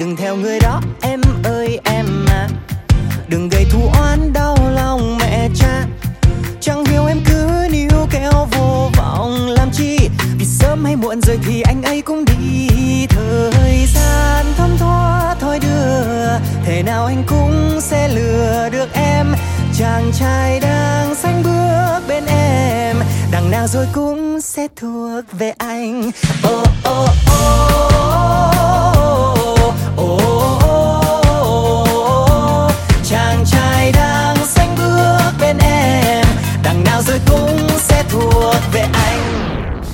đừng theo người đó, em ơi, em à. Đừng gây thù oán, đau lòng mẹ cha. Chẳng hiểu em cứ níu kéo vô vọng làm chi. Vì sớm hay muộn rồi thì anh ấy cũng đi. Thời gian thấm thoa thôi đưa. Thế nào anh cũng sẽ lừa được em. Chàng trai đang xanh bước bên em. Đằng nào rồi cũng sẽ thuộc về anh. Oh oh